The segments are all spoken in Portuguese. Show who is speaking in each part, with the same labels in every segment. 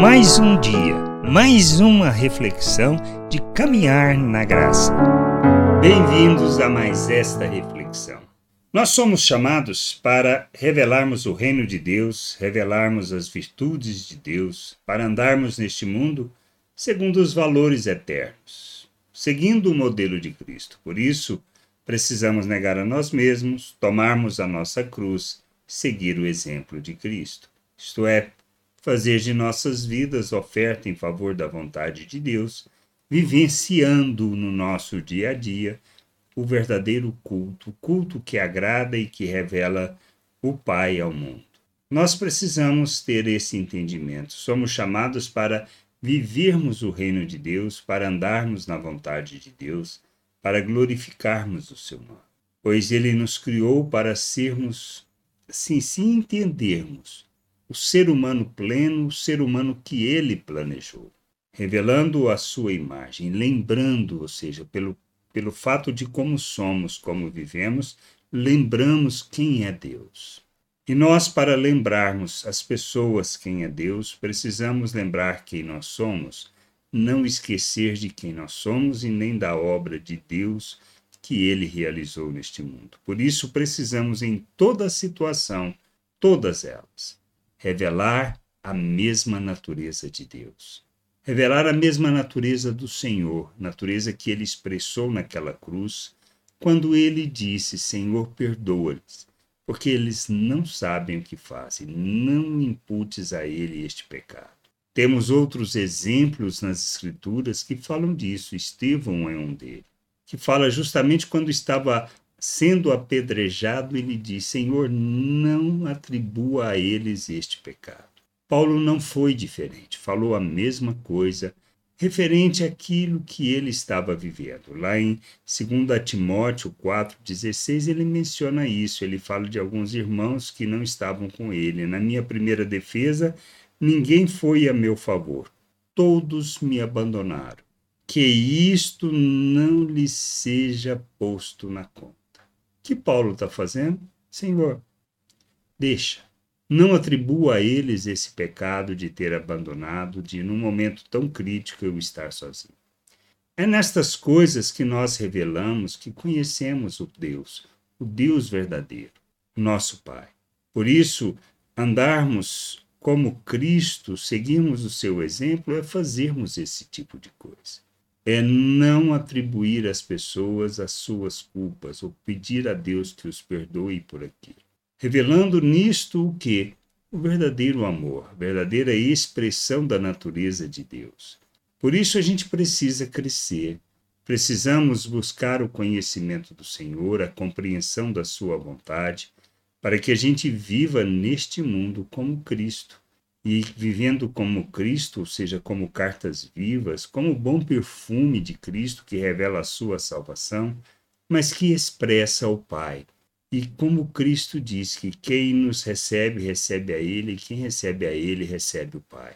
Speaker 1: Mais um dia, mais uma reflexão de caminhar na graça. Bem-vindos a mais esta reflexão. Nós somos chamados para revelarmos o reino de Deus, revelarmos as virtudes de Deus, para andarmos neste mundo segundo os valores eternos, seguindo o modelo de Cristo. Por isso, precisamos negar a nós mesmos, tomarmos a nossa cruz, seguir o exemplo de Cristo. Isto é, fazer de nossas vidas oferta em favor da vontade de Deus, vivenciando no nosso dia a dia o verdadeiro culto, o culto que agrada e que revela o Pai ao mundo. Nós precisamos ter esse entendimento. Somos chamados para vivermos o reino de Deus, para andarmos na vontade de Deus, para glorificarmos o seu nome. Pois ele nos criou para sermos, sim, se entendermos o ser humano pleno, o ser humano que ele planejou, revelando a sua imagem, lembrando, ou seja, pelo, pelo fato de como somos, como vivemos, lembramos quem é Deus. E nós, para lembrarmos as pessoas quem é Deus, precisamos lembrar quem nós somos, não esquecer de quem nós somos e nem da obra de Deus que ele realizou neste mundo. Por isso, precisamos, em toda situação, todas elas, revelar a mesma natureza de Deus. Revelar a mesma natureza do Senhor, natureza que ele expressou naquela cruz, quando ele disse: Senhor, perdoa-lhes, porque eles não sabem o que fazem, não imputes a ele este pecado. Temos outros exemplos nas Escrituras que falam disso. Estevão é um deles, que fala justamente quando estava sendo apedrejado, ele diz: Senhor, não atribua a eles este pecado. Paulo não foi diferente, falou a mesma coisa referente àquilo que ele estava vivendo. Lá em 2 Timóteo 4,16, ele menciona isso. Ele fala de alguns irmãos que não estavam com ele. Na minha primeira defesa, ninguém foi a meu favor, todos me abandonaram. Que isto não lhe seja posto na conta que Paulo está fazendo? Senhor, deixa. Não atribua a eles esse pecado de ter abandonado, de num momento tão crítico eu estar sozinho. É nestas coisas que nós revelamos que conhecemos o Deus, o Deus verdadeiro, nosso Pai. Por isso, andarmos como Cristo, seguirmos o seu exemplo, é fazermos esse tipo de coisa é não atribuir às pessoas as suas culpas ou pedir a Deus que os perdoe por aquilo. Revelando nisto o que? O verdadeiro amor, a verdadeira expressão da natureza de Deus. Por isso a gente precisa crescer, precisamos buscar o conhecimento do Senhor, a compreensão da Sua vontade, para que a gente viva neste mundo como Cristo e vivendo como Cristo, ou seja, como cartas vivas, como o bom perfume de Cristo que revela a sua salvação, mas que expressa o Pai. E como Cristo diz que quem nos recebe, recebe a Ele, e quem recebe a Ele, recebe o Pai.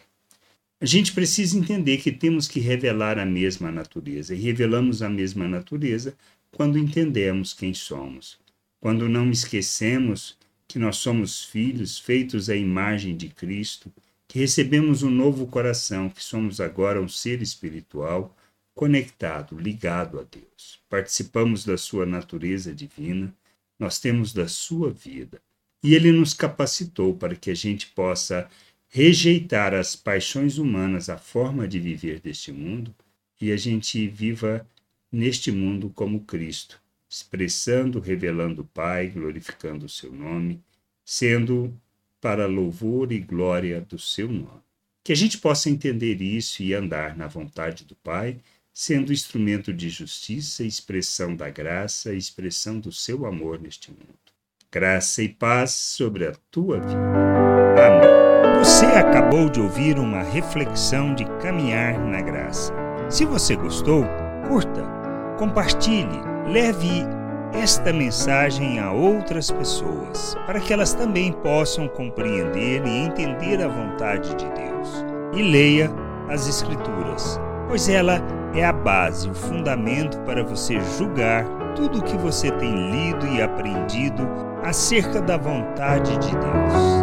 Speaker 1: A gente precisa entender que temos que revelar a mesma natureza, e revelamos a mesma natureza quando entendemos quem somos, quando não esquecemos que nós somos filhos feitos à imagem de Cristo, que recebemos um novo coração, que somos agora um ser espiritual conectado, ligado a Deus. Participamos da sua natureza divina, nós temos da sua vida. E ele nos capacitou para que a gente possa rejeitar as paixões humanas, a forma de viver deste mundo, e a gente viva neste mundo como Cristo, expressando, revelando o Pai, glorificando o seu nome, sendo para louvor e glória do seu nome. Que a gente possa entender isso e andar na vontade do Pai, sendo instrumento de justiça, expressão da graça, expressão do seu amor neste mundo. Graça e paz sobre a tua vida. Amém. Você acabou de ouvir uma reflexão de caminhar na graça. Se você gostou, curta, compartilhe, leve esta mensagem a outras pessoas, para que elas também possam compreender e entender a vontade de Deus. E leia as Escrituras, pois ela é a base, o fundamento para você julgar tudo o que você tem lido e aprendido acerca da vontade de Deus.